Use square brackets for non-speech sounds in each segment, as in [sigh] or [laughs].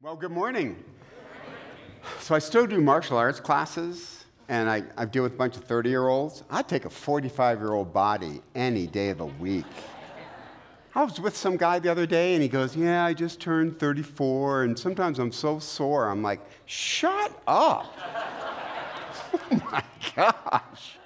Well, good morning. So, I still do martial arts classes, and I, I deal with a bunch of 30 year olds. I'd take a 45 year old body any day of the week. I was with some guy the other day, and he goes, Yeah, I just turned 34, and sometimes I'm so sore. I'm like, Shut up. [laughs] oh my gosh.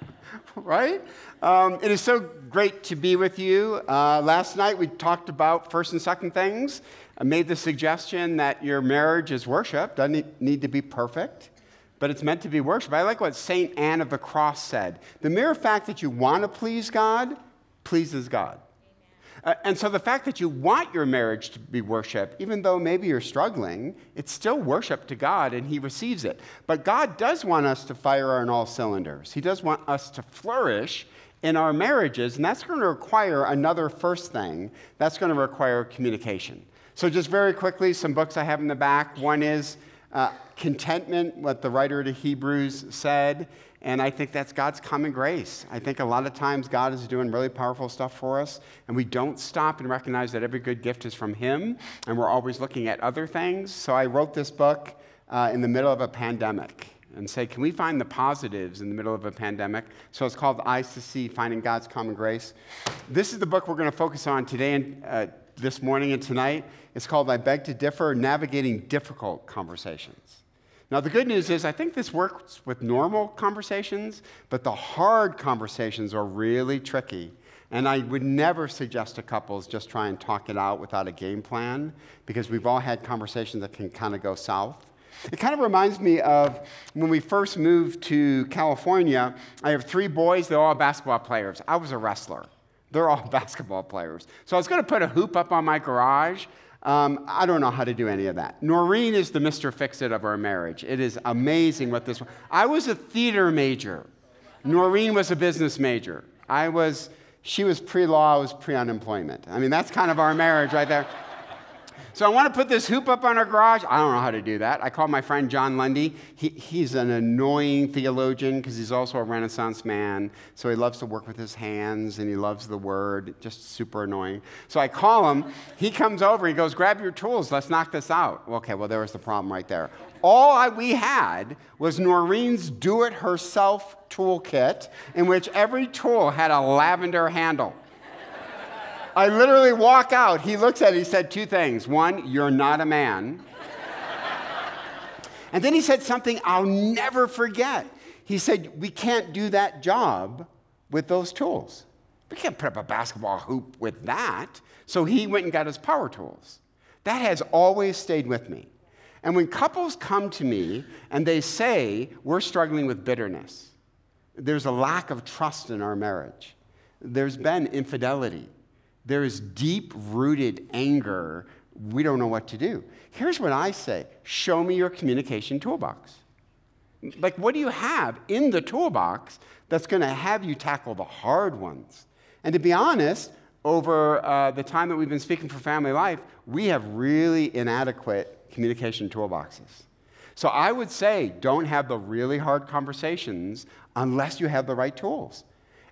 Right? Um, it is so great to be with you. Uh, last night we talked about first and second things. I made the suggestion that your marriage is worship, doesn't need to be perfect, but it's meant to be worship. I like what St. Anne of the Cross said. The mere fact that you want to please God pleases God. Uh, and so the fact that you want your marriage to be worship, even though maybe you're struggling, it's still worship to God and He receives it. But God does want us to fire on all cylinders. He does want us to flourish in our marriages, and that's going to require another first thing that's going to require communication. So, just very quickly, some books I have in the back. One is uh, Contentment, what the writer of Hebrews said. And I think that's God's common grace. I think a lot of times God is doing really powerful stuff for us, and we don't stop and recognize that every good gift is from Him, and we're always looking at other things. So I wrote this book uh, in the middle of a pandemic and say, can we find the positives in the middle of a pandemic? So it's called Eyes to See Finding God's Common Grace. This is the book we're going to focus on today and uh, this morning and tonight. It's called I Beg to Differ Navigating Difficult Conversations. Now, the good news is, I think this works with normal conversations, but the hard conversations are really tricky. And I would never suggest to couples just try and talk it out without a game plan, because we've all had conversations that can kind of go south. It kind of reminds me of when we first moved to California. I have three boys, they're all basketball players. I was a wrestler. They're all [laughs] basketball players. So I was going to put a hoop up on my garage, um, I don't know how to do any of that. Noreen is the Mr. Fix It of our marriage. It is amazing what this. I was a theater major. Noreen was a business major. I was. She was pre-law. I was pre-unemployment. I mean, that's kind of our marriage right there. So I want to put this hoop up on our garage. I don't know how to do that. I called my friend John Lundy. He, he's an annoying theologian because he's also a Renaissance man. So he loves to work with his hands and he loves the word. Just super annoying. So I call him. He comes over. He goes, "Grab your tools. Let's knock this out." Okay, well there was the problem right there. All I, we had was Noreen's do-it-herself toolkit, in which every tool had a lavender handle. I literally walk out. He looks at it. He said two things. One, you're not a man. and then he said something I'll never forget. He said, We can't do that job with those tools. We can't put up a basketball hoop with that. So he went and got his power tools. That has always stayed with me. And when couples come to me and they say, We're struggling with bitterness, there's a lack of trust in our marriage, there's been infidelity, there is deep rooted anger. We don't know what to do. Here's what I say show me your communication toolbox. Like, what do you have in the toolbox that's going to have you tackle the hard ones? And to be honest, over uh, the time that we've been speaking for family life, we have really inadequate communication toolboxes. So I would say don't have the really hard conversations unless you have the right tools.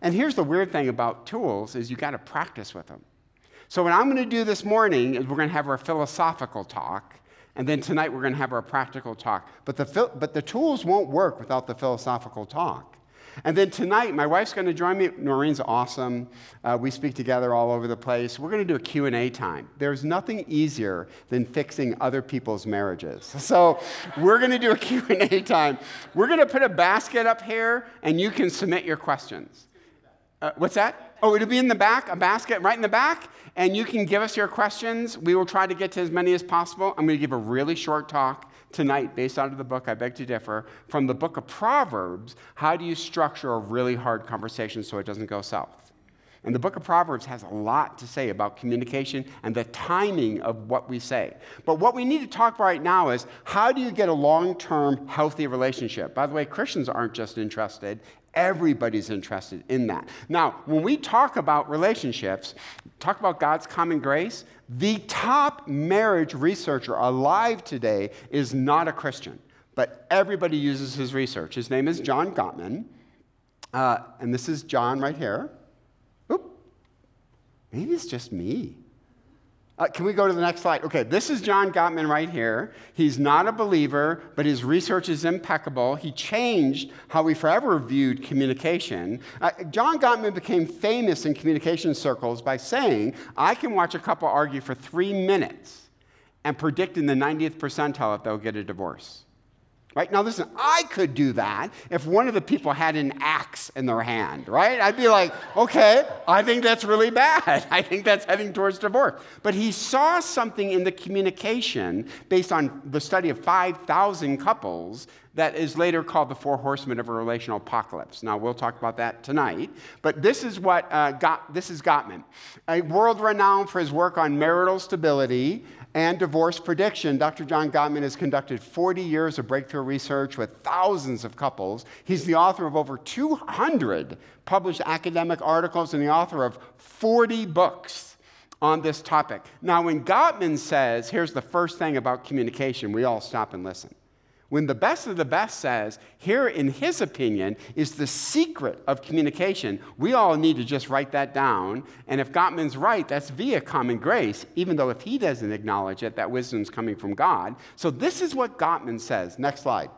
And here's the weird thing about tools is you got to practice with them. So what I'm going to do this morning is we're going to have our philosophical talk, and then tonight we're going to have our practical talk. But the, but the tools won't work without the philosophical talk. And then tonight, my wife's going to join me. Noreen's awesome. Uh, we speak together all over the place. We're going to do a Q&A time. There's nothing easier than fixing other people's marriages. [laughs] So we're going to do a Q&A time. We're going to put a basket up here, and you can submit your questions. Uh, what's that? Oh, it'll be in the back, a basket right in the back, and you can give us your questions. We will try to get to as many as possible. I'm going to give a really short talk tonight based out of the book, I Beg to Differ, from the book of Proverbs. How do you structure a really hard conversation so it doesn't go south? And the book of Proverbs has a lot to say about communication and the timing of what we say. But what we need to talk about right now is how do you get a long term healthy relationship? By the way, Christians aren't just interested, Everybody's interested in that. Now, when we talk about relationships, talk about God's common grace, the top marriage researcher alive today is not a Christian, but everybody uses his research. His name is John Gottman, uh, and this is John right here. Oop. Maybe it's just me. Uh, can we go to the next slide? Okay, this is John Gottman right here. He's not a believer, but his research is impeccable. He changed how we forever viewed communication. Uh, John Gottman became famous in communication circles by saying, I can watch a couple argue for three minutes and predict in the 90th percentile if they'll get a divorce. Right? Now, listen, I could do that if one of the people had an axe in their hand, right? I'd be like, okay, I think that's really bad. [laughs] I think that's heading towards divorce. But he saw something in the communication based on the study of 5,000 couples that is later called the four horsemen of a relational apocalypse. Now, we'll talk about that tonight. But this is what uh, got, this is Gottman, a world renowned for his work on marital stability, and divorce prediction, Dr. John Gottman has conducted 40 years of breakthrough research with thousands of couples. He's the author of over 200 published academic articles and the author of 40 books on this topic. Now, when Gottman says, here's the first thing about communication, we all stop and listen. When the best of the best says, here in his opinion is the secret of communication, we all need to just write that down. And if Gottman's right, that's via common grace, even though if he doesn't acknowledge it, that wisdom's coming from God. So this is what Gottman says. Next slide.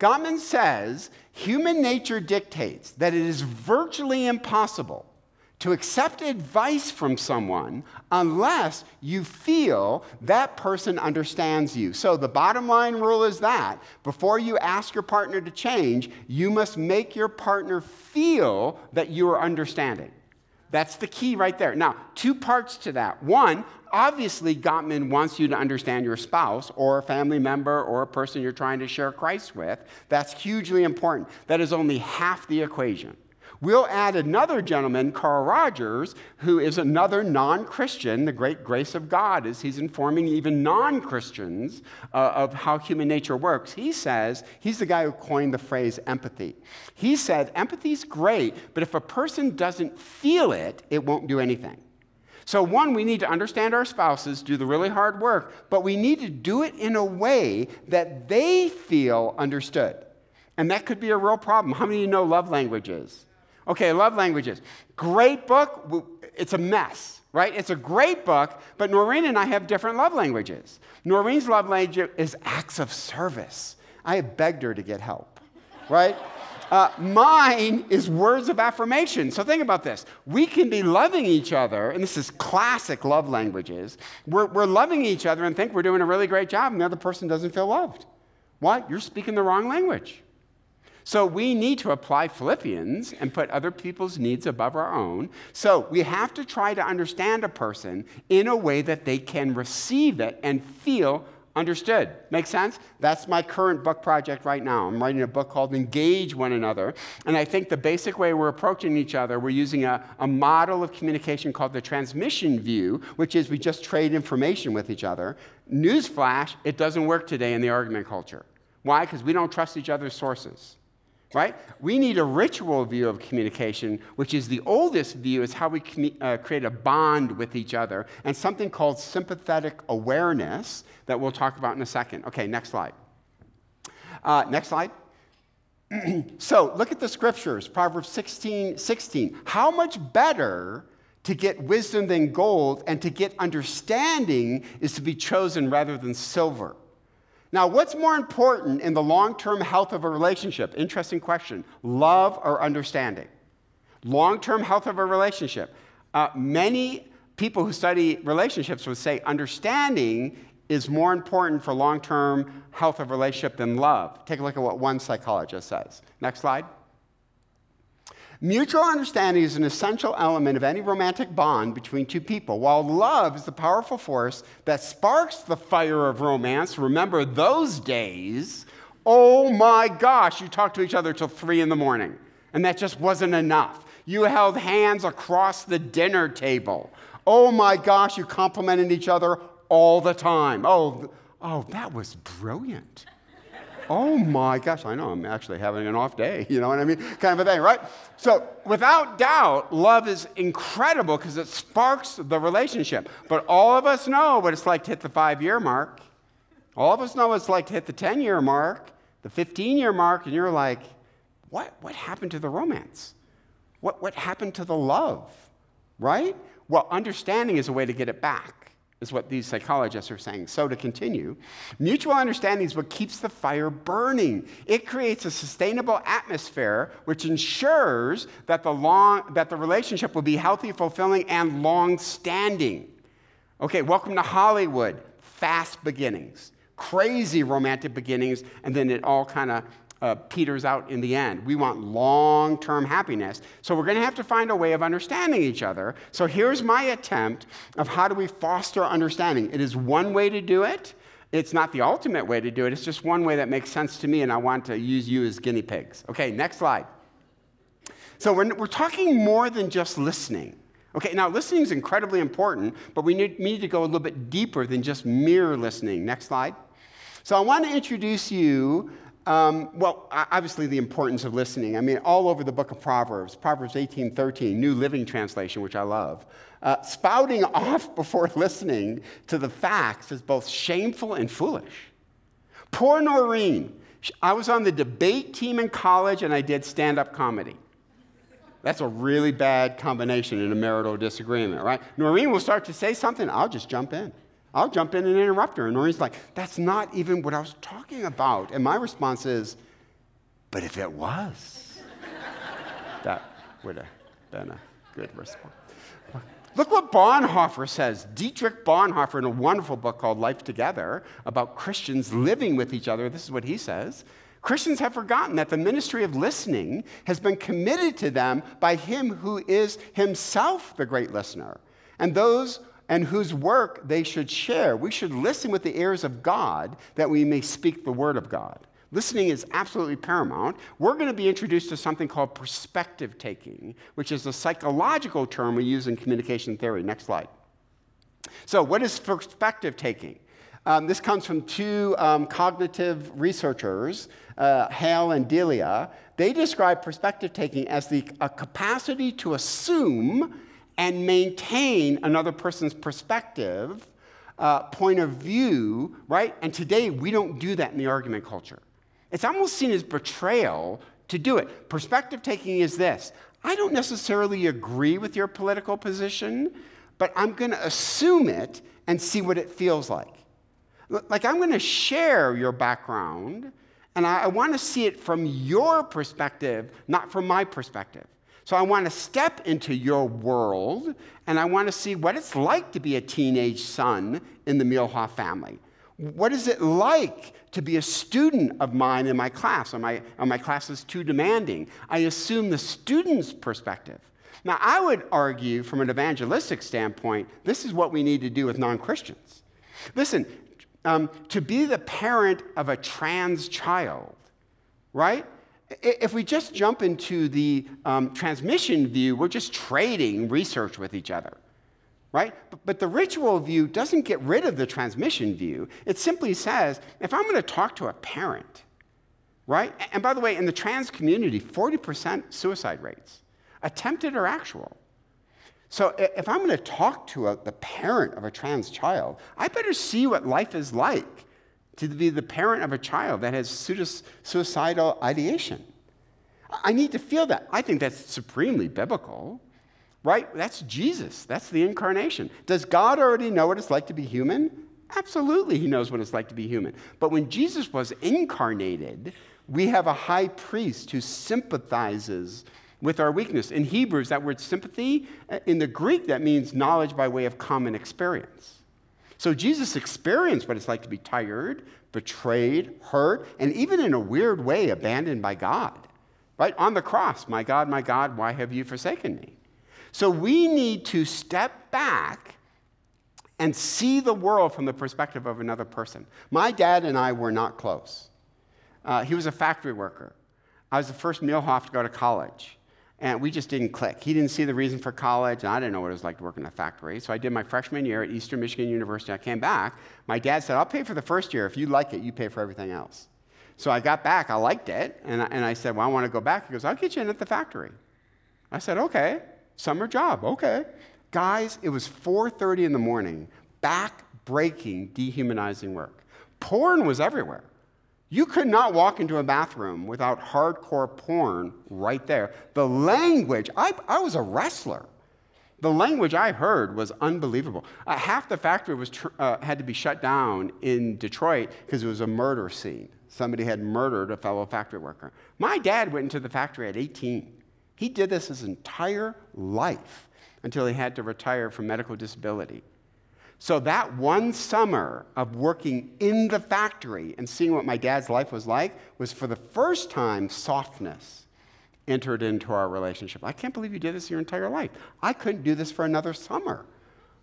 Gottman says human nature dictates that it is virtually impossible to accept advice from someone unless you feel that person understands you. So, the bottom line rule is that before you ask your partner to change, you must make your partner feel that you are understanding. That's the key right there. Now, two parts to that. One, obviously, Gottman wants you to understand your spouse or a family member or a person you're trying to share Christ with. That's hugely important. That is only half the equation. We'll add another gentleman, Carl Rogers, who is another non Christian. The great grace of God is he's informing even non Christians uh, of how human nature works. He says, he's the guy who coined the phrase empathy. He said, empathy's great, but if a person doesn't feel it, it won't do anything. So, one, we need to understand our spouses, do the really hard work, but we need to do it in a way that they feel understood. And that could be a real problem. How many of you know love languages? Okay, love languages. Great book. It's a mess, right? It's a great book, but Noreen and I have different love languages. Noreen's love language is acts of service. I have begged her to get help, right? Uh, mine is words of affirmation. So think about this. We can be loving each other, and this is classic love languages. We're, we're loving each other and think we're doing a really great job, and the other person doesn't feel loved. What? You're speaking the wrong language. So we need to apply Philippians and put other people's needs above our own. So we have to try to understand a person in a way that they can receive it and feel understood. Make sense? That's my current book project right now. I'm writing a book called Engage One Another. And I think the basic way we're approaching each other, we're using a, a model of communication called the transmission view, which is we just trade information with each other. Newsflash, it doesn't work today in the argument culture. Why? Because we don't trust each other's sources right? We need a ritual view of communication, which is the oldest view, is how we uh, create a bond with each other, and something called sympathetic awareness that we'll talk about in a second. Okay, next slide. Uh, next slide. [clears throat] so look at the scriptures, Proverbs 16, 16. How much better to get wisdom than gold, and to get understanding is to be chosen rather than silver. Now, what's more important in the long term health of a relationship? Interesting question. Love or understanding? Long term health of a relationship. Uh, many people who study relationships would say understanding is more important for long term health of relationship than love. Take a look at what one psychologist says. Next slide. Mutual understanding is an essential element of any romantic bond between two people, while love is the powerful force that sparks the fire of romance. Remember those days? Oh my gosh, you talked to each other till three in the morning, and that just wasn't enough. You held hands across the dinner table. Oh my gosh, you complimented each other all the time. Oh, oh, that was brilliant oh my gosh, I know I'm actually having an off day, [laughs] you know what I mean? Kind of a thing, right? So, without doubt, love is incredible because it sparks the relationship. But all of us know what it's like to hit the five year mark. All of us know what it's like to hit the 10 year mark, the 15 year mark, and you're like, what, what happened to the romance? What, what happened to the love? Right? Well, understanding is a way to get it back. Is what these psychologists are saying. So, to continue, mutual understanding is what keeps the fire burning. It creates a sustainable atmosphere which ensures that the, long, that the relationship will be healthy, fulfilling, and long standing. Okay, welcome to Hollywood. Fast beginnings, crazy romantic beginnings, and then it all kind of uh, peters out in the end. We want long term happiness. So we're going to have to find a way of understanding each other. So here's my attempt of how do we foster understanding. It is one way to do it. It's not the ultimate way to do it. It's just one way that makes sense to me, and I want to use you as guinea pigs. Okay, next slide. So we're, we're talking more than just listening. Okay, now listening is incredibly important, but we need, need to go a little bit deeper than just mere listening. Next slide. So I want to introduce you um, well, obviously, the importance of listening. I mean, all over the book of Proverbs, Proverbs 18 13, New Living Translation, which I love. Uh, spouting [laughs] off before listening to the facts is both shameful and foolish. Poor Noreen. I was on the debate team in college and I did stand up comedy. That's a really bad combination in a marital disagreement, right? Noreen will start to say something, I'll just jump in. I'll jump in and interrupt her. And Noreen's like, that's not even what I was talking about. And my response is, but if it was, [laughs] that would have been a good response. Look what Bonhoeffer says. Dietrich Bonhoeffer, in a wonderful book called Life Together, about Christians living with each other, this is what he says. Christians have forgotten that the ministry of listening has been committed to them by him who is himself the great listener. And those and whose work they should share. We should listen with the ears of God that we may speak the word of God. Listening is absolutely paramount. We're going to be introduced to something called perspective taking, which is a psychological term we use in communication theory. Next slide. So, what is perspective taking? Um, this comes from two um, cognitive researchers, uh, Hale and Delia. They describe perspective taking as the a capacity to assume and maintain another person's perspective, uh, point of view, right? And today we don't do that in the argument culture. It's almost seen as betrayal to do it. Perspective taking is this I don't necessarily agree with your political position, but I'm going to assume it and see what it feels like. Like, I'm going to share your background, and I, I want to see it from your perspective, not from my perspective. So I want to step into your world and I want to see what it's like to be a teenage son in the Muehlhoff family. What is it like to be a student of mine in my class? Are my, are my classes too demanding? I assume the student's perspective. Now, I would argue from an evangelistic standpoint, this is what we need to do with non Christians. Listen, um, to be the parent of a trans child, right? If we just jump into the um, transmission view, we're just trading research with each other, right? But, but, the ritual view doesn't get rid of the transmission view. It simply says if I'm going to talk to a parent, right? And by the way, in the trans community, 40% suicide rates, attempted or actual. So if I'm going to talk to a, the parent of a trans child, I better see what life is like to be the parent of a child that has suicidal ideation. I need to feel that. I think that's supremely biblical, right? That's Jesus. That's the incarnation. Does God already know what it's like to be human? Absolutely, he knows what it's like to be human. But when Jesus was incarnated, we have a high priest who sympathizes with our weakness. In Hebrews, that word sympathy, uh, in the Greek, that means knowledge by way of common experience. So Jesus experienced what it's like to be tired, betrayed, hurt, and even in a weird way, abandoned by God. Right? On the cross, my God, my God, why have you forsaken me? So we need to step back and see the world from the perspective of another person. My dad and I were not close. Uh, he was a factory worker. I was the first Muehlhoff to go to college. And we just didn't click. He didn't see the reason for college, and I didn't know what it was like to work in a factory. So I did my freshman year at Eastern Michigan University. I came back. My dad said, I'll pay for the first year. If you like it, you pay for everything else. So I got back. I liked it. And I, and I said, Well, I want to go back. He goes, I'll get you in at the factory. I said, Okay. Summer job. Okay. Guys, it was 4.30 in the morning, back-breaking, dehumanizing work. Porn was everywhere. You could not walk into a bathroom without hardcore porn right there. The language, I, I was a wrestler. The language I heard was unbelievable. Uh, half the factory was tr- uh, had to be shut down in Detroit because it was a murder scene. Somebody had murdered a fellow factory worker. My dad went into the factory at 18. He did this his entire life until he had to retire from medical disability. So, that one summer of working in the factory and seeing what my dad's life was like was for the first time softness entered into our relationship. I can't believe you did this your entire life. I couldn't do this for another summer,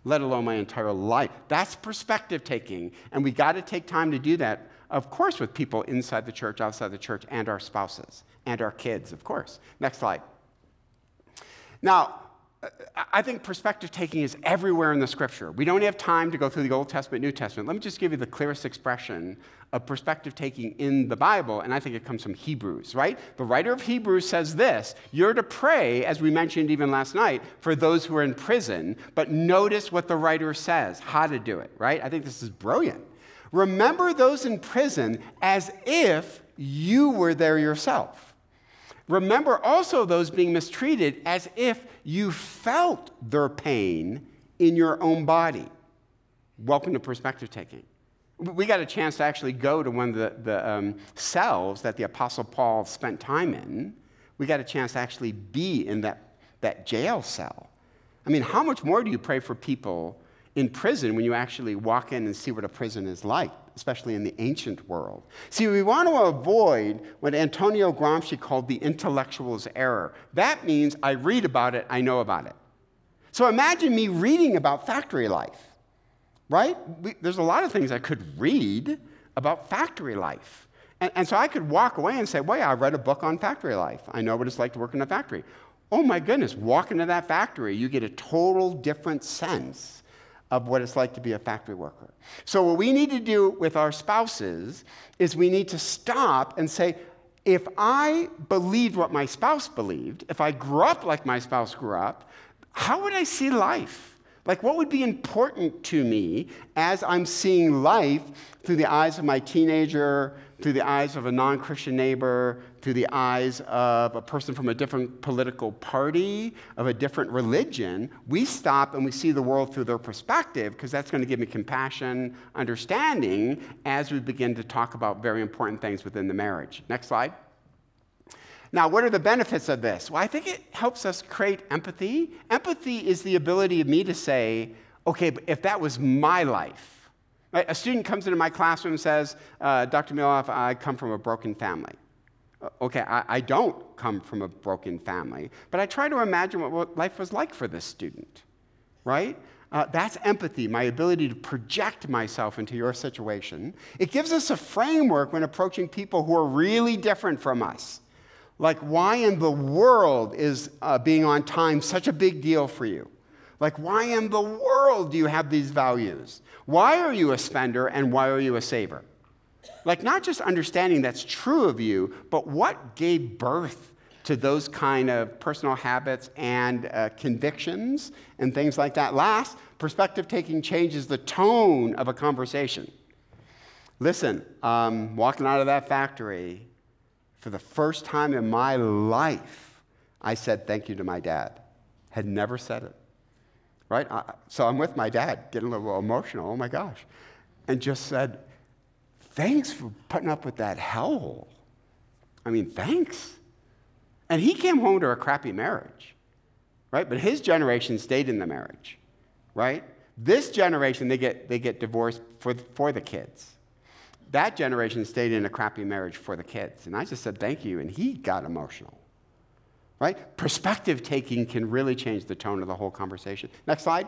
let alone my entire life. That's perspective taking, and we got to take time to do that, of course, with people inside the church, outside the church, and our spouses and our kids, of course. Next slide. Now, I think perspective taking is everywhere in the scripture. We don't have time to go through the Old Testament, New Testament. Let me just give you the clearest expression of perspective taking in the Bible, and I think it comes from Hebrews, right? The writer of Hebrews says this You're to pray, as we mentioned even last night, for those who are in prison, but notice what the writer says, how to do it, right? I think this is brilliant. Remember those in prison as if you were there yourself. Remember also those being mistreated as if you felt their pain in your own body. Welcome to perspective taking. We got a chance to actually go to one of the, the um, cells that the Apostle Paul spent time in. We got a chance to actually be in that, that jail cell. I mean, how much more do you pray for people in prison when you actually walk in and see what a prison is like? especially in the ancient world. See, we want to avoid what Antonio Gramsci called the intellectual's error. That means I read about it, I know about it. So imagine me reading about factory life, right? We, there's a lot of things I could read about factory life. And, and so I could walk away and say, well, yeah, I read a book on factory life. I know what it's like to work in a factory. Oh my goodness, walk into that factory, you get a total different sense of what it's like to be a factory worker. So, what we need to do with our spouses is we need to stop and say, if I believed what my spouse believed, if I grew up like my spouse grew up, how would I see life? Like, what would be important to me as I'm seeing life through the eyes of my teenager, through the eyes of a non Christian neighbor, through the eyes of a person from a different political party, of a different religion, we stop and we see the world through their perspective because that's going to give me compassion, understanding as we begin to talk about very important things within the marriage. Next slide. Now, what are the benefits of this? Well, I think it helps us create empathy. Empathy is the ability of me to say, okay, but if that was my life, a student comes into my classroom and says, uh, Dr. Muehlhoff, I come from a broken family. Okay, I, I, don't come from a broken family, but I try to imagine what, what life was like for this student, right? Uh, that's empathy, my ability to project myself into your situation. It gives us a framework when approaching people who are really different from us. Like, why in the world is uh, being on time such a big deal for you? Like, why in the world do you have these values? Why are you a spender and why are you a saver? Like, not just understanding that's true of you, but what gave birth to those kind of personal habits and uh, convictions and things like that. Last, perspective taking changes the tone of a conversation. Listen, um, walking out of that factory, for the first time in my life, I said thank you to my dad. Had never said it. Right? I, so I'm with my dad, getting a little emotional. Oh my gosh. And just said, thanks for putting up with that hell. I mean, thanks. And he came home to a crappy marriage, right? But his generation stayed in the marriage, right? This generation, they get, they get divorced for, for the kids. That generation stayed in a crappy marriage for the kids. And I just said, thank you. And he got emotional, right? Perspective taking can really change the tone of the whole conversation. Next slide.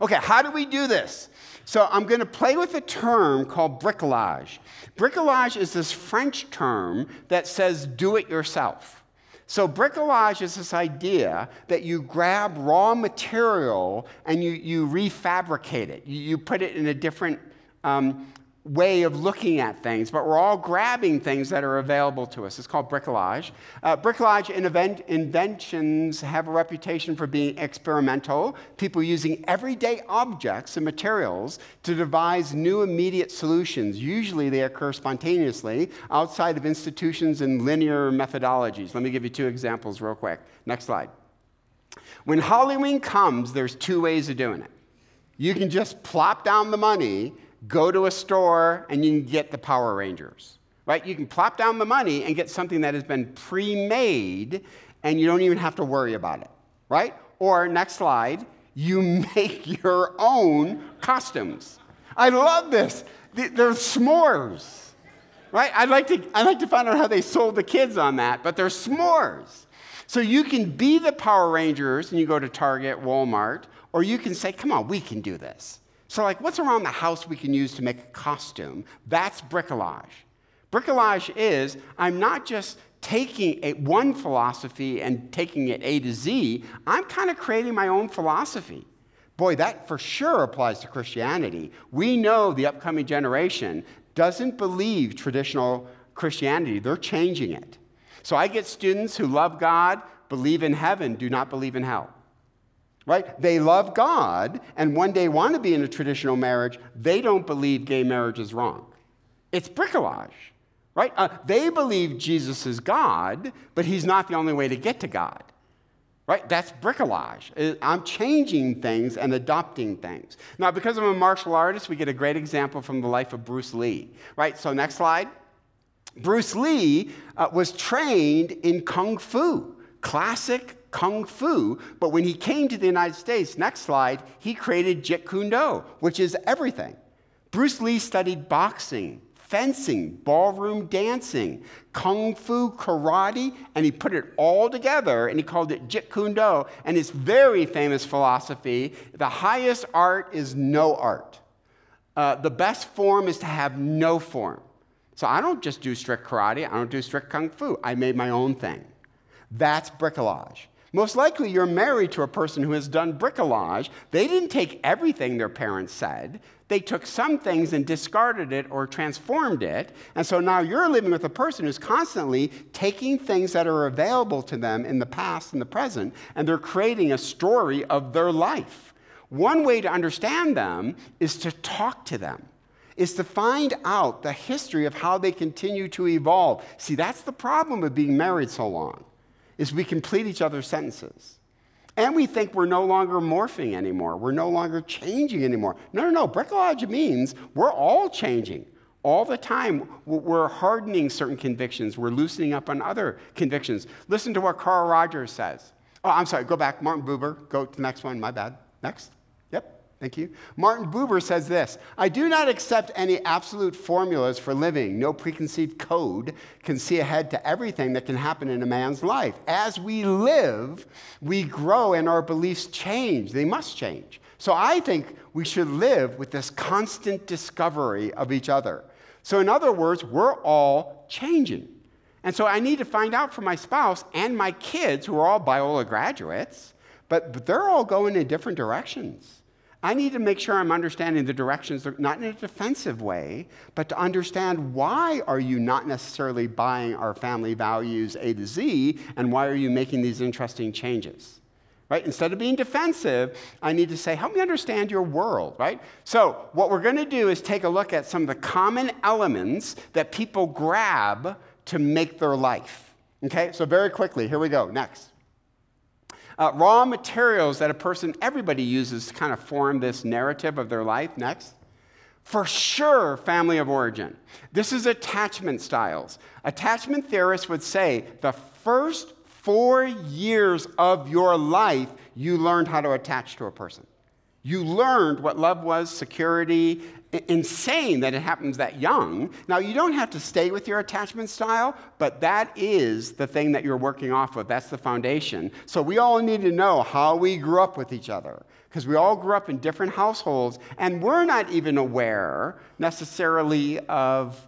Okay, how do we do this? So I'm going to play with a term called bricolage. Bricolage is this French term that says do it yourself. So bricolage is this idea that you grab raw material and you, you refabricate it. You, you put it in a different um, way of looking at things, but we're all grabbing things that are available to us. It's called bricolage. Uh, bricolage inventions have a reputation for being experimental, people using everyday objects and materials to devise new immediate solutions. Usually they occur spontaneously outside of institutions and linear methodologies. Let me give you two examples real quick. Next slide. When Halloween comes, there's two ways of doing it. You can just plop down the money, go to a store, and you can get the Power Rangers. Right? You can plop down the money and get something that has been pre-made and you don't even have to worry about it. Right? Or next slide, you [laughs] make your own costumes. I love this. They're s'mores. Right? I'd like to I'd like to find out how they sold the kids on that, but they're s'mores. So you can be the Power Rangers and you go to Target, Walmart, or you can say, come on, we can do this. So, like, what's around the house we can use to make a costume? That's bricolage. Bricolage is I'm not just taking a, one philosophy and taking it A to Z, I'm kind of creating my own philosophy. Boy, that for sure applies to Christianity. We know the upcoming generation doesn't believe traditional Christianity, they're changing it. So I get students who love God, believe in heaven, do not believe in hell. Right? They love God and one day want to be in a traditional marriage. They don't believe gay marriage is wrong. It's bricolage. Right? Uh, they believe Jesus is God, but he's not the only way to get to God. Right? That's bricolage. Uh, I'm changing things and adopting things. Now, because I'm a martial artist, we get a great example from the life of Bruce Lee. Right? So, next slide. Bruce Lee uh, was trained in Kung Fu, classic Kung Fu, but when he came to the United States, next slide, he created Jeet Kune Do, which is everything. Bruce Lee studied boxing, fencing, ballroom dancing, kung fu, karate, and he put it all together and he called it Jeet Kune Do. And his very famous philosophy the highest art is no art. Uh, the best form is to have no form. So I don't just do strict karate, I don't do strict kung fu. I made my own thing. That's bricolage. Most likely, you're married to a person who has done bricolage. They didn't take everything their parents said. They took some things and discarded it or transformed it. And so now you're living with a person who's constantly taking things that are available to them in the past and the present, and they're creating a story of their life. One way to understand them is to talk to them is to find out the history of how they continue to evolve. See, that's the problem with being married so long, is we complete each other's sentences. And we think we're no longer morphing anymore. We're no longer changing anymore. No, no, no. Bricolage means we're all changing all the time. We're hardening certain convictions. We're loosening up on other convictions. Listen to what Carl Rogers says. Oh, I'm sorry. Go back. Martin Buber. Go to the next one. My bad. Next. Thank you. Martin Buber says this I do not accept any absolute formulas for living. No preconceived code can see ahead to everything that can happen in a man's life. As we live, we grow and our beliefs change. They must change. So I think we should live with this constant discovery of each other. So, in other words, we're all changing. And so I need to find out from my spouse and my kids, who are all Biola graduates, but, they're all going in different directions. I need to make sure I'm understanding the directions, not in a defensive way, but to understand why are you not necessarily buying our family values A to Z, and why are you making these interesting changes? Right? Instead of being defensive, I need to say, help me understand your world, right? So, what we're going to do is take a look at some of the common elements that people grab to make their life. Okay? So, very quickly, here we go. Next uh, raw materials that a person, everybody uses to kind of form this narrative of their life. Next. For sure, family of origin. This is attachment styles. Attachment theorists would say the first four years of your life, you learned how to attach to a person. You learned what love was, security, insane that it happens that young. Now, you don't have to stay with your attachment style, but that is the thing that you're working off of. That's the foundation. So, we all need to know how we grew up with each other because we all grew up in different households, and we're not even aware necessarily of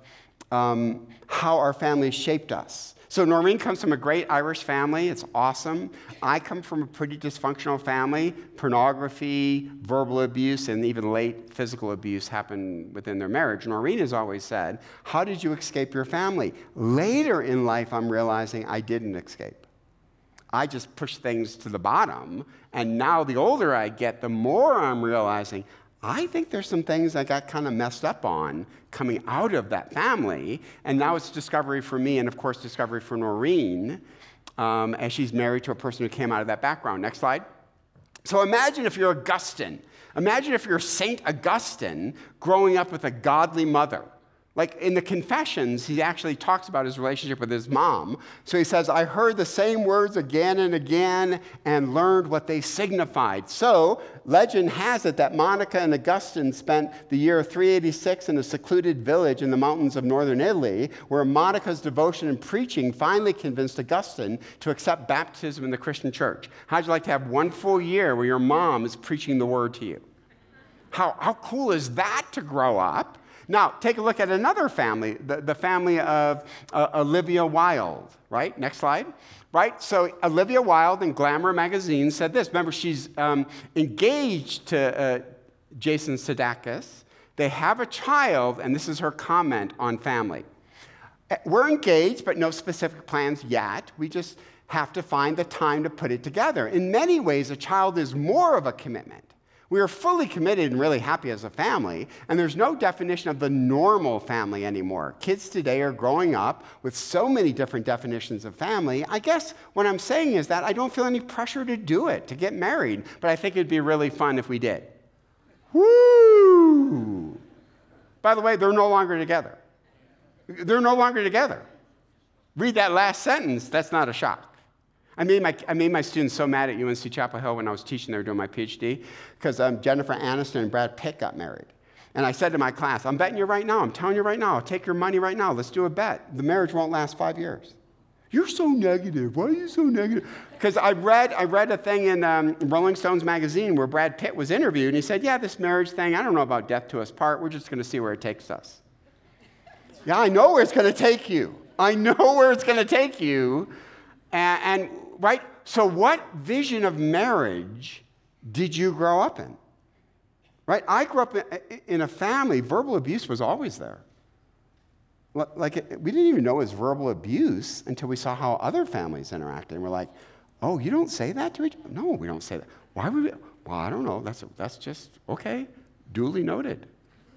um, how our families shaped us. So Noreen comes from a great Irish family. It's awesome. I come from a pretty dysfunctional family. Pornography, verbal abuse, and even late physical abuse happened within their marriage. Noreen has always said, How did you escape your family? Later in life, I'm realizing I didn't escape. I just pushed things to the bottom. And now, the older I get, the more I'm realizing I think there's some things I got kind of messed up on coming out of that family. And now it's discovery for me, and of course, discovery for Noreen. um, as she's married to a person who came out of that background. Next slide. So imagine if you're Augustine. Imagine if you're St. Augustine growing up with a godly mother. Like in the Confessions, he actually talks about his relationship with his mom. So he says, I heard the same words again and again and learned what they signified. So legend has it that Monica and Augustine spent the year 386 in a secluded village in the mountains of northern Italy, where Monica's devotion and preaching finally convinced Augustine to accept baptism in the Christian church. How'd you like to have one full year where your mom is preaching the word to you? How, how cool is that to grow up? Now, take a look at another family, the, the family of uh, Olivia Wilde, right? Next slide. Right? So, Olivia Wilde in Glamour magazine said this. Remember, she's um, engaged to uh, Jason Sudeikis. They have a child, and this is her comment on family. Uh, we're engaged, but no specific plans yet. We just have to find the time to put it together. In many ways, a child is more of a commitment. We are fully committed and really happy as a family, and there's no definition of the normal family anymore. Kids today are growing up with so many different definitions of family. I guess what I'm saying is that I don't feel any pressure to do it, to get married, but I think it'd be really fun if we did. Woo! By the way, they're no longer together. They're no longer together. Read that last sentence, that's not a shock. I made, my, I made my students so mad at UNC Chapel Hill when I was teaching there doing my PhD because um, Jennifer Aniston and Brad Pitt got married. And I said to my class, I'm betting you right now, I'm telling you right now, I'll take your money right now, let's do a bet. The marriage won't last five years. You're so negative. Why are you so negative? Because I read, I read a thing in um, Rolling Stones magazine where Brad Pitt was interviewed, and he said, Yeah, this marriage thing, I don't know about death to us part. We're just going to see where it takes us. yeah, I know where it's going to take you. I know where it's going to take you. And, and right? So, what vision of marriage did you grow up in? Right? I grew up in a family, verbal abuse was always there. Like, we didn't even know it was verbal abuse until we saw how other families interacted. And we're like, oh, you don't say that to each other? No, we don't say that. Why would we? Well, I don't know. That's, that's just, okay, duly noted.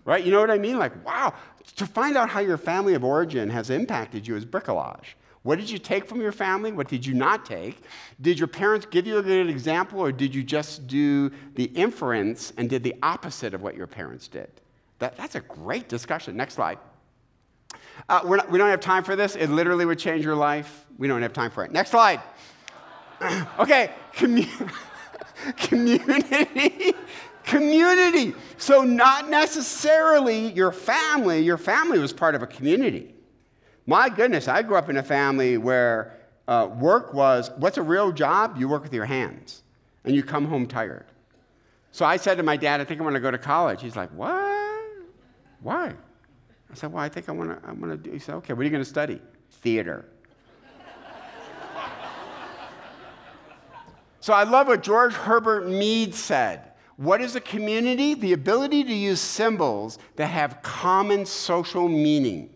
Right? You know what I mean? Like, wow, to find out how your family of origin has impacted you is bricolage. What did you take from your family? What did you not take? Did your parents give you a good example, or did you just do the inference and did the opposite of what your parents did? That, that's a great discussion. Next slide. Uh, not, we don't have time for this. It literally would change your life. We don't have time for it. Next slide. [clears throat] okay, commu- [laughs] community. [laughs] community. So, not necessarily your family. Your family was part of a community. My goodness, I grew up in a family where uh, work was what's a real job? You work with your hands and you come home tired. So I said to my dad, I think I want to go to college. He's like, What? Why? I said, Well, I think I want to I want to do. He said, Okay, what are you going to study? Theater. [laughs] so I love what George Herbert Mead said. What is a community? The ability to use symbols that have common social meaning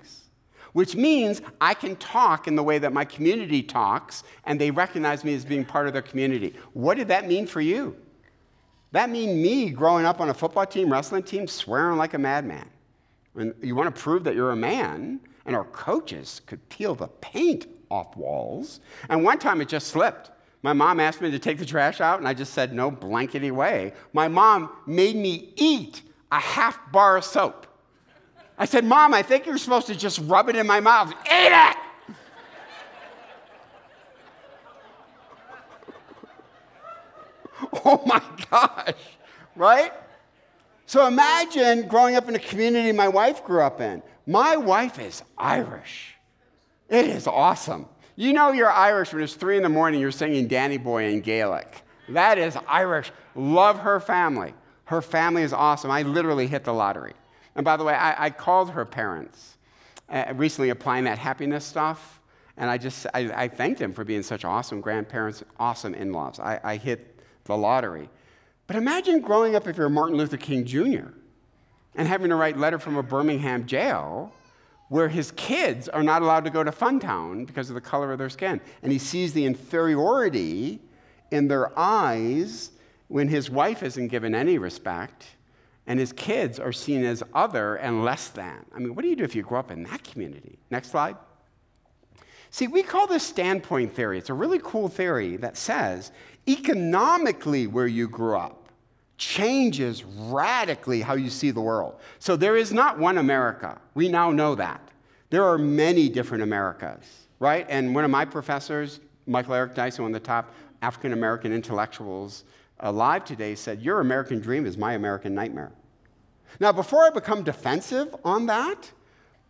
which means I can talk in the way that my community talks, and they recognize me as being part of their community. What did that mean for you? That mean me growing up on a football team, wrestling team, swearing like a madman. And you want to prove that you're a man, and our coaches could peel the paint off walls. And one time it just slipped. My mom asked me to take the trash out, and I just said no blankety way. My mom made me eat a half bar of soap. I said, Mom, I think you're supposed to just rub it in my mouth. Eat it! [laughs] oh my gosh, right? So imagine growing up in a community my wife grew up in. My wife is Irish. It is awesome. You know you're Irish when it's three in the morning, you're singing Danny Boy in Gaelic. That is Irish. Love her family. Her family is awesome. I literally hit the lottery. And by the way, I, I called her parents uh, recently applying that happiness stuff. And I just, I, I, thanked them for being such awesome grandparents, awesome in laws. I, I hit the lottery. But imagine growing up if you're Martin Luther King Jr. and having to write a letter from a Birmingham jail where his kids are not allowed to go to Funtown because of the color of their skin. And he sees the inferiority in their eyes when his wife isn't given any respect and his kids are seen as other and less than. I mean, what do you do if you grow up in that community? Next slide. See, we call this standpoint theory. It's a really cool theory that says economically where you grew up changes radically how you see the world. So there is not one America. We now know that. There are many different Americas, right? And one of my professors, Michael Eric Dyson, one of the top African American intellectuals alive today, said, Your American dream is my American nightmare. Now, before I become defensive on that,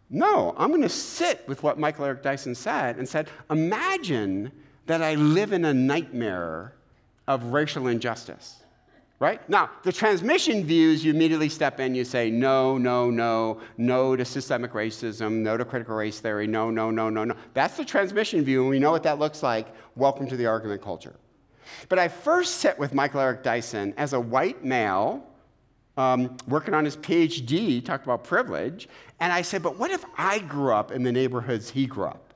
no, I'm going to sit with what Michael Eric Dyson said and said, Imagine that I live in a nightmare of racial injustice. Right? Now, the transmission views, you immediately step in, you say, no, no, no, no to systemic racism, no to critical race theory, no, no, no, no, no. That's the transmission view, and we know what that looks like. Welcome to the argument culture. But I first sit with Michael Eric Dyson as a white male um, working on his PhD, talked about privilege, and I said, but what if I grew up in the neighborhoods he grew up?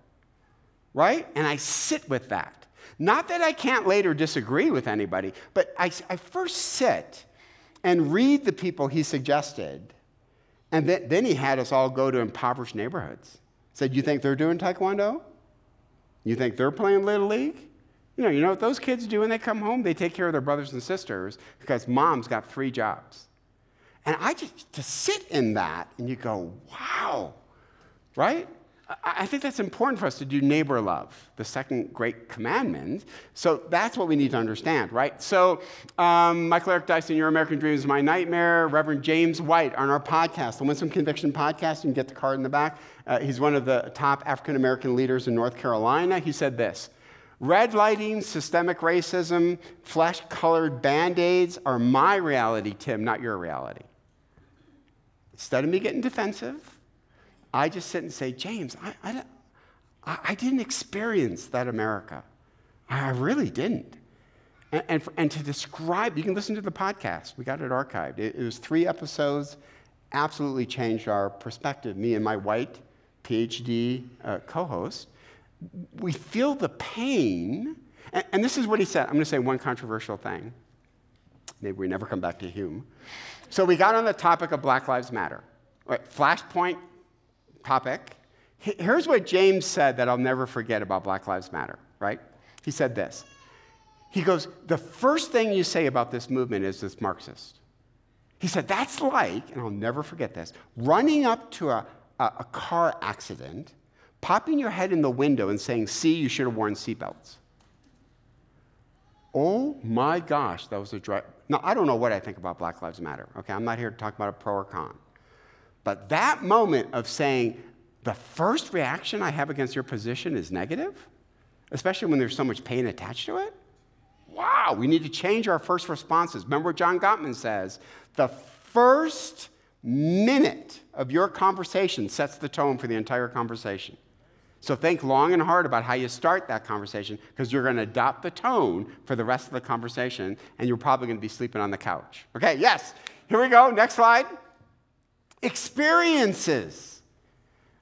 Right? And I sit with that. Not that I can't later disagree with anybody, but I, I first sit and read the people he suggested, and then, then he had us all go to impoverished neighborhoods. Said, You think they're doing taekwondo? You think they're playing Little League? You know, you know what those kids do when they come home? They take care of their brothers and sisters because mom's got three jobs. And I just to sit in that and you go, wow, right? I think that's important for us to do neighbor love, the second great commandment. So that's what we need to understand, right? So, um, Michael Eric Dyson, Your American Dream is My Nightmare. Reverend James White on our podcast, the Winsome Conviction podcast, you can get the card in the back. Uh, he's one of the top African American leaders in North Carolina. He said this Redlining, systemic racism, flesh colored band aids are my reality, Tim, not your reality. Instead of me getting defensive, I just sit and say, James, I, I, I didn't experience that America. I really didn't. And, and, for, and, to describe, you can listen to the podcast. We got it archived. It, it was three episodes, absolutely changed our perspective, me and my white PhD uh, co host. We feel the pain, and, and this is what he said. I'm going to say one controversial thing. Maybe we never come back to Hume. So we got on the topic of Black Lives Matter. Right, flashpoint topic. Here's what James said that I'll never forget about Black Lives Matter, right? He said this. He goes, The first thing you say about this movement is it's Marxist. He said, That's like, and I'll never forget this, running up to a, a, a car accident, popping your head in the window and saying, See, you should have worn seatbelts. Oh my gosh, that was a dry. Now, I don't know what I think about Black Lives Matter, okay? I'm not here to talk about a pro or con. But that moment of saying, the first reaction I have against your position is negative, especially when there's so much pain attached to it. Wow, we need to change our first responses. Remember what John Gottman says the first minute of your conversation sets the tone for the entire conversation. So think long and hard about how you start that conversation because you're going to adopt the tone for the rest of the conversation and you're probably going to be sleeping on the couch. Okay, yes. Here we go. Next slide experiences.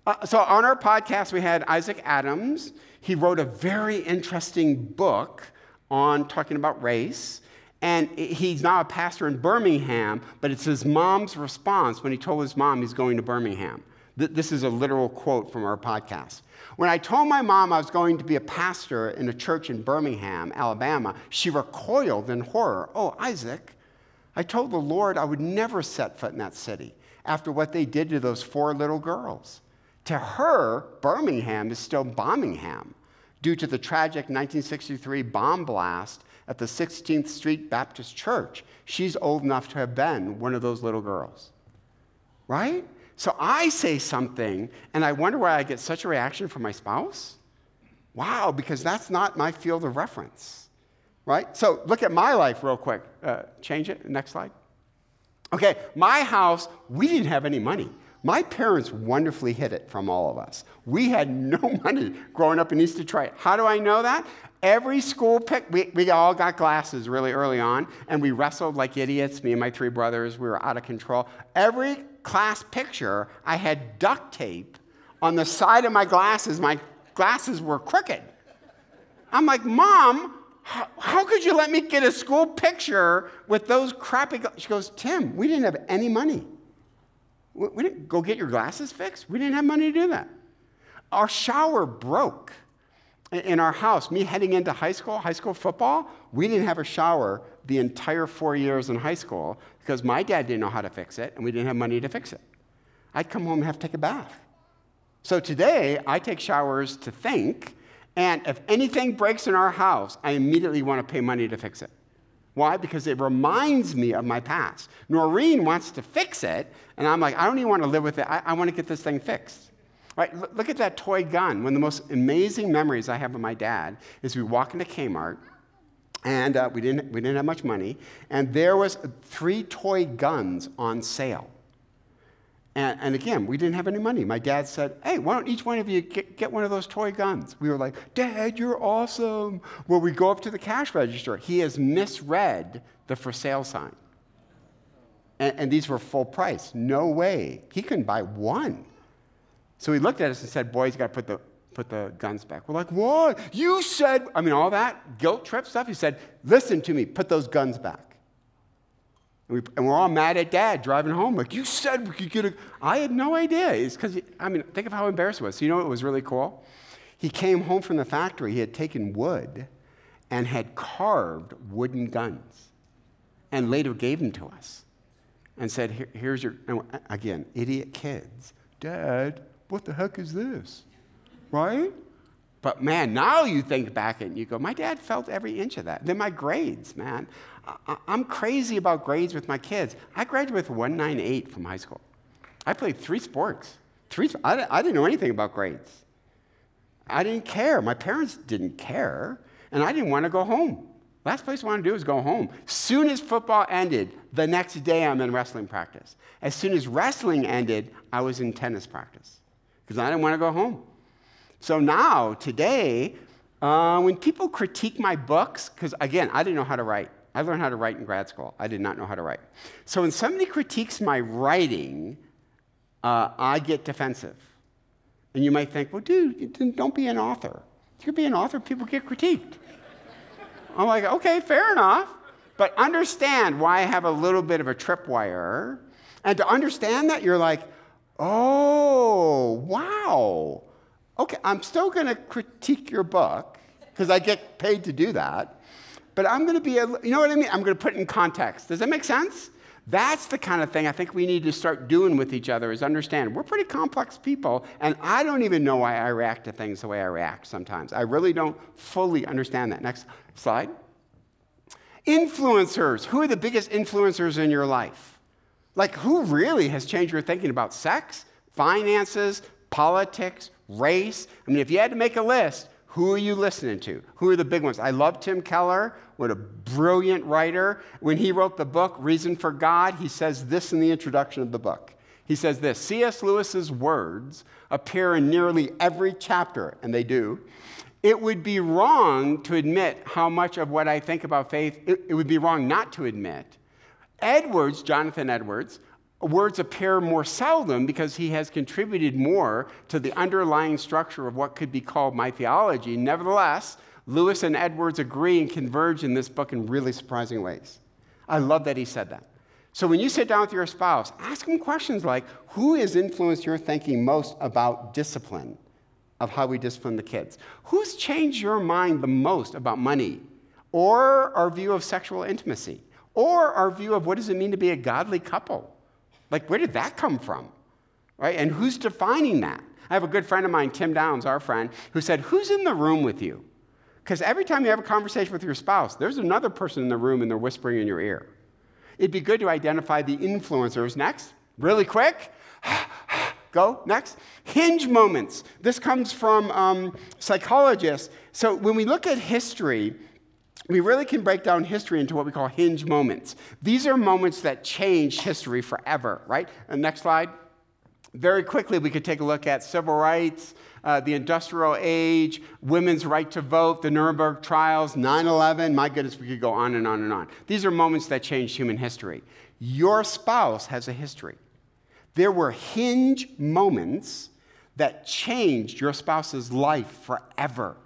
Uh, so, on our podcast, we had Isaac Adams. He wrote a very interesting book on talking about race. And he's now a pastor in Birmingham, but it's his mom's response when he told his mom he's going to Birmingham. This is a literal quote from our podcast. When I told my mom I was going to be a pastor in a church in Birmingham, Alabama, she recoiled in horror. Oh, Isaac, I told the Lord I would never set foot in that city after what they did to those four little girls. To her, Birmingham is still Bombingham due to the tragic 1963 bomb blast at the 16th Street Baptist Church. She's old enough to have been one of those little girls. Right? So I say something, and I wonder why I get such a reaction from my spouse. Wow, because that's not my field of reference. Right? So look at my life real quick. Uh, change it. Next slide. Okay, my house, we didn't have any money. My parents wonderfully hid it from all of us. We had no [laughs] money growing up in East Detroit. How do I know that? Every school pick, we, we all got glasses really early on, and we wrestled like idiots, me and my three brothers. We were out of control. Every class picture, I had duct tape on the side of my glasses. My glasses were crooked. I'm like, Mom, how, how, could you let me get a school picture with those crappy She goes, Tim, we didn't have any money. We, we didn't go get your glasses fixed. We didn't have money to do that. Our shower broke. In our house, me heading into high school, high school football, we didn't have a shower the entire four years in high school because my dad didn't know how to fix it and we didn't have money to fix it. I'd come home and have to take a bath. So today, I take showers to think, and if anything breaks in our house, I immediately want to pay money to fix it. Why? Because it reminds me of my past. Noreen wants to fix it, and I'm like, I don't even want to live with it. I, I want to get this thing fixed. Right? look at that toy gun. One of the most amazing memories I have of my dad is we walk into Kmart, and uh, we, didn't, we didn't have much money, and there was three toy guns on sale. And, and, again, we didn't have any money. My dad said, Hey, why don't each one of you get, get, one of those toy guns? We were like, Dad, you're awesome. Well, we go up to the cash register. He has misread the for sale sign. And, and these were full price. No way. He couldn't buy one. So he looked at us and said, Boys, you got to put the, put the guns back. We're like, What? You said, I mean, all that guilt trip stuff. He said, Listen to me, put those guns back. And, we, are all mad at dad driving home. Like, you said we could get a. I had no idea. It's because, I mean, think of how embarrassed it was. So, you know what was really cool? He came home from the factory. He had taken wood and had carved wooden guns and later gave them to us and said, Here, Here's your. again, idiot kids. Dad, what the heck is this? Right? But man, now you think back and you go, my dad felt every inch of that. Then my grades, man. I, am crazy about grades with my kids. I graduated with 198 from high school. I played three sports. Three, I, I didn't know anything about grades. I didn't care. My parents didn't care, and I didn't want to go home. Last place I wanted to do was go home. Soon as football ended, the next day I'm in wrestling practice. As soon as wrestling ended, I was in tennis practice because I didn't want to go home. So now, today, uh, when people critique my books, because again, I didn't know how to write. I learned how to write in grad school. I did not know how to write. So when somebody critiques my writing, uh, I get defensive. And you might think, well, dude, don't be an author. You be an author, people get critiqued. I'm like, okay, fair enough. But understand why I have a little bit of a tripwire. And to understand that, you're like, oh, wow. Okay, I'm still going to critique your book because I get paid to do that but I'm going to be, a, you know what I mean? I'm going to put it in context. Does that make sense? That's the kind of thing I think we need to start doing with each other is understand we're pretty complex people, and I don't even know why I react to things the way I react sometimes. I really don't fully understand that. Next slide. Influencers. Who are the biggest influencers in your life? Like, who really has changed your thinking about sex, finances, politics, race? I mean, if you had to make a list, who are you listening to? Who are the big ones? I love Tim Keller. What a brilliant writer. When he wrote the book, Reason for God, he says this in the introduction of the book. He says this C.S. Lewis's words appear in nearly every chapter, and they do. It would be wrong to admit how much of what I think about faith, it, it would be wrong not to admit. Edwards, Jonathan Edwards, words appear more seldom because he has contributed more to the underlying structure of what could be called my theology. Nevertheless, Lewis and Edwards agree and converge in this book in really surprising ways. I love that he said that. So when you sit down with your spouse, ask them questions like Who has influenced your thinking most about discipline, of how we discipline the kids? Who's changed your mind the most about money, or our view of sexual intimacy, or our view of what does it mean to be a godly couple? Like, where did that come from? Right? And who's defining that? I have a good friend of mine, Tim Downs, our friend, who said, Who's in the room with you? Because every time you have a conversation with your spouse, there's another person in the room and they're whispering in your ear. It'd be good to identify the influencers. Next, really quick. [sighs] Go, next. Hinge moments. This comes from um, psychologists. So when we look at history, we really can break down history into what we call hinge moments. These are moments that change history forever, right? And next slide. Very quickly, we could take a look at civil rights, uh, the industrial age, women's right to vote, the Nuremberg trials, 9 11. My goodness, we could go on and on and on. These are moments that changed human history. Your spouse has a history. There were hinge moments that changed your spouse's life forever.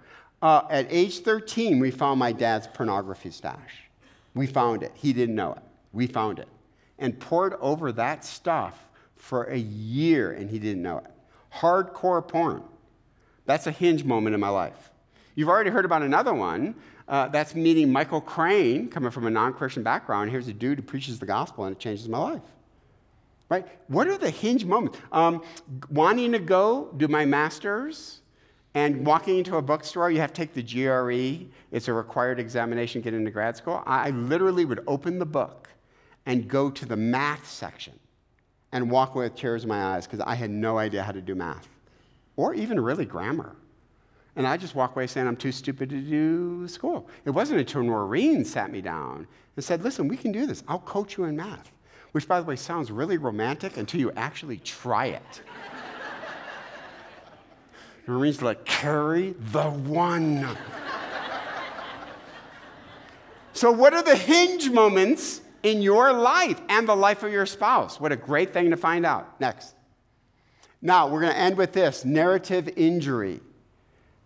Uh, at age 13, we found my dad's pornography stash. We found it. He didn't know it. We found it. And poured over that stuff for a year, and he didn't know it. Hardcore porn. That's a hinge moment in my life. You've already heard about another one. Uh, that's meeting Michael Crane, coming from a non Christian background. Here's a dude who preaches the gospel and it changes my life. Right? What are the hinge moments? Um, wanting to go do my master's and walking into a bookstore, you have to take the GRE. It's a required examination to get into grad school. I literally would open the book and go to the math section and walk away with tears in my eyes because I had no idea how to do math or even really grammar. And I just walk away saying, I'm too stupid to do school. It wasn't until Noreen sat me down and said, Listen, we can do this. I'll coach you in math, which, by the way, sounds really romantic until you actually try it. Noreen's like, carry the one. so, what are the hinge moments in your life and the life of your spouse? What a great thing to find out. Next. Now, we're going to end with this narrative injury.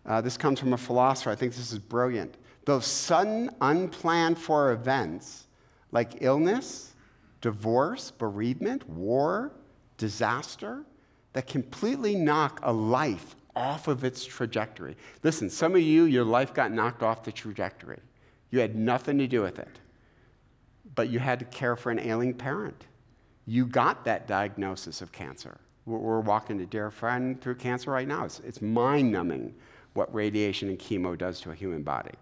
Uh, this comes from a philosopher. I think this is brilliant. Those sudden, unplanned for events like illness, divorce, bereavement, war, disaster that completely knock a life off of its trajectory. Listen, some of you, your life got knocked off the trajectory. You had nothing to do with it, but you had to care for an ailing parent. You got that diagnosis of cancer. We're walking a dear friend through cancer right now. It's, it's mind numbing what radiation and chemo does to a human body.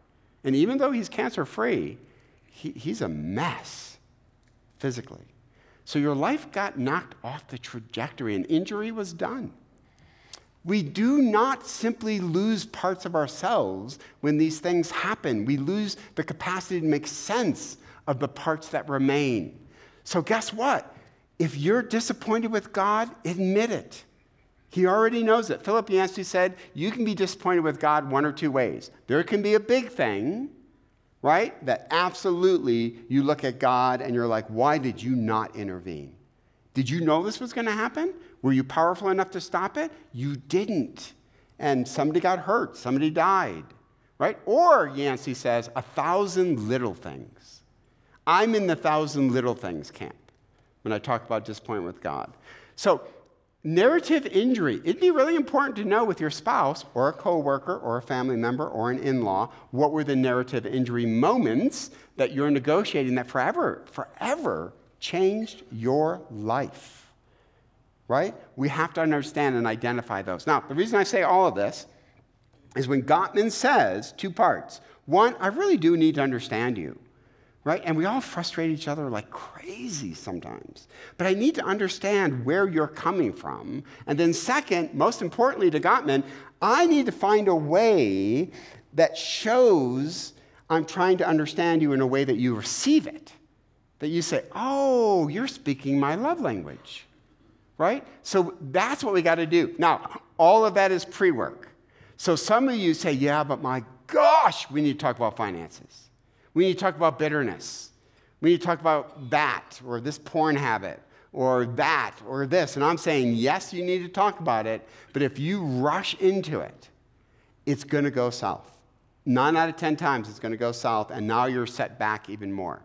And even though he's cancer free, he, he's a mess physically. So your life got knocked off the trajectory, and injury was done. We do not simply lose parts of ourselves when these things happen. We lose the capacity to make sense of the parts that remain. So, guess what? If you're disappointed with God, admit it. He already knows it. Philip Yancey said, You can be disappointed with God one or two ways. There can be a big thing, right? That absolutely you look at God and you're like, Why did you not intervene? Did you know this was going to happen? Were you powerful enough to stop it? You didn't. And somebody got hurt, somebody died, right? Or, Yancey says, a thousand little things. I'm in the thousand little things camp when I talk about disappointment with God. So, narrative injury, it'd be really important to know with your spouse or a coworker or a family member or an in-law what were the narrative injury moments that you're negotiating that forever, forever changed your life. Right? We have to understand and identify those. Now, the reason I say all of this is when Gottman says two parts. One, I really do need to understand you right? And we all frustrate each other like crazy sometimes. But I need to understand where you're coming from. And then, second, most importantly to Gottman, I need to find a way that shows I'm trying to understand you in a way that you receive it. That you say, oh, you're speaking my love language, right? So that's what we got to do. Now, all of that is pre work. So some of you say, yeah, but my gosh, we need to talk about finances. We need to talk about bitterness. We need to talk about that or this porn habit or that or this. And I'm saying, yes, you need to talk about it, but if you rush into it, it's going to go south. Nine out of 10 times it's going to go south, and now you're set back even more,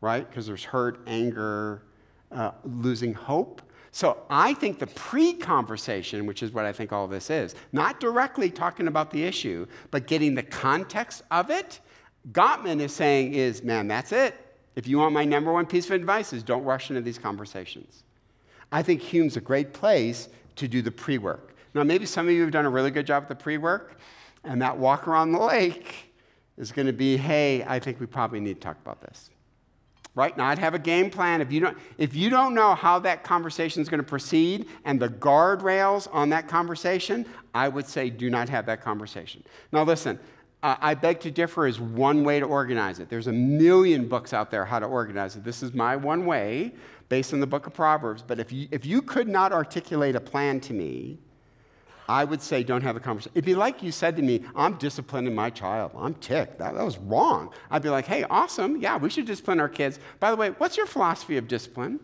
right? Because there's hurt, anger, uh, losing hope. So I think the pre conversation, which is what I think all this is, not directly talking about the issue, but getting the context of it Gottman is saying is, man, that's it. If you want my number one piece of advice is don't rush into these conversations. I think Hume's a great place to do the pre-work. Now, maybe some of you have done a really good job at the pre-work, and that walk around the lake is going to be, hey, I think we probably need to talk about this. Right? Now, I'd have a game plan. If you don't, if you don't know how that conversation is going to proceed and the guardrails on that conversation, I would say do not have that conversation. Now, listen, uh, I beg to differ is one way to organize it. There's a million books out there how to organize it. This is my one way based on the book of Proverbs. But if you, if you could not articulate a plan to me, I would say don't have a conversation. It'd be like you said to me, I'm disciplining my child. I'm ticked. That, that was wrong. I'd be like, hey, awesome. Yeah, we should discipline our kids. By the way, what's your philosophy of discipline?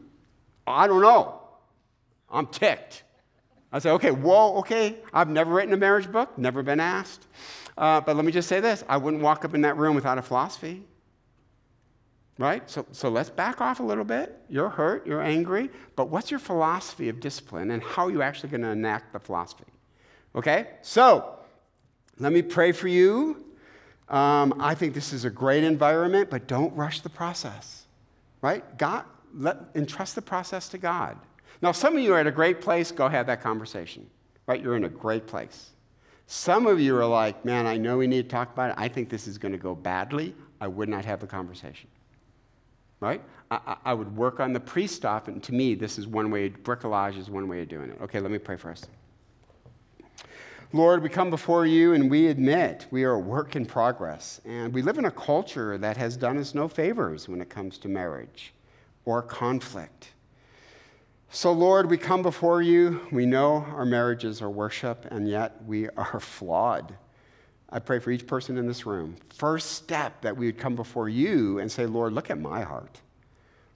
I don't know. I'm ticked. I say, okay, whoa, okay. I've never written a marriage book, never been asked. Uh, but let me just say this I wouldn't walk up in that room without a philosophy. Right? So, so let's back off a little bit. You're hurt, you're angry, but what's your philosophy of discipline and how are you actually going to enact the philosophy? Okay? So, Let me pray for you. Um, I think this is a great environment, but don't rush the process, right? God, let, entrust the process to God. Now, some of you are at a great place, go have that conversation, right? You're in a great place. Some of you are like, man, I know we need to talk about it. I think this is going to go badly. I would not have the conversation, right? I, I would work on the pre stuff, and to me, this is one way, bricolage is one way of doing it. Okay, let me pray first. Lord, we come before you and we admit we are a work in progress. And we live in a culture that has done us no favors when it comes to marriage or conflict. So, Lord, we come before you. We know our marriages are worship, and yet we are [laughs] flawed. I pray for each person in this room. First step that we would come before you and say, Lord, look at my heart.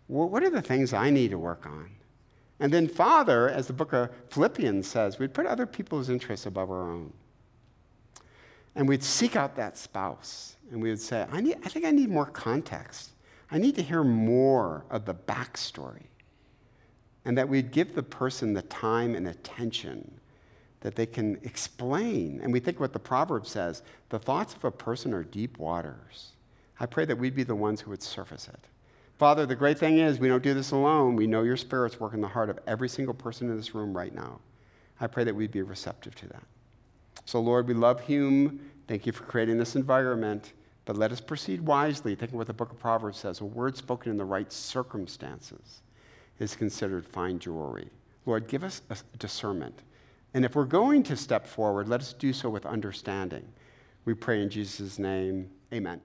what are the things I need to work on? And then, Father, as the book of Philippians says, we'd put other people's interests above our own. And we'd seek out that spouse and we would say, I, need, I think I need more context. I need to hear more of the backstory. And that we'd give the person the time and attention that they can explain. And we think what the proverb says the thoughts of a person are deep waters. I pray that we'd be the ones who would surface it. Father, the great thing is we don't do this alone. We know your Spirit's working the heart of every single person in this room right now. I pray that we'd be receptive to that. So, Lord, we love Hume. Thank you for creating this environment. But let us proceed wisely, thinking what the book of Proverbs says a word spoken in the right circumstances is considered fine jewelry. Lord, give us discernment. And if we're going to step forward, let us do so with understanding. We pray in Jesus' name. Amen.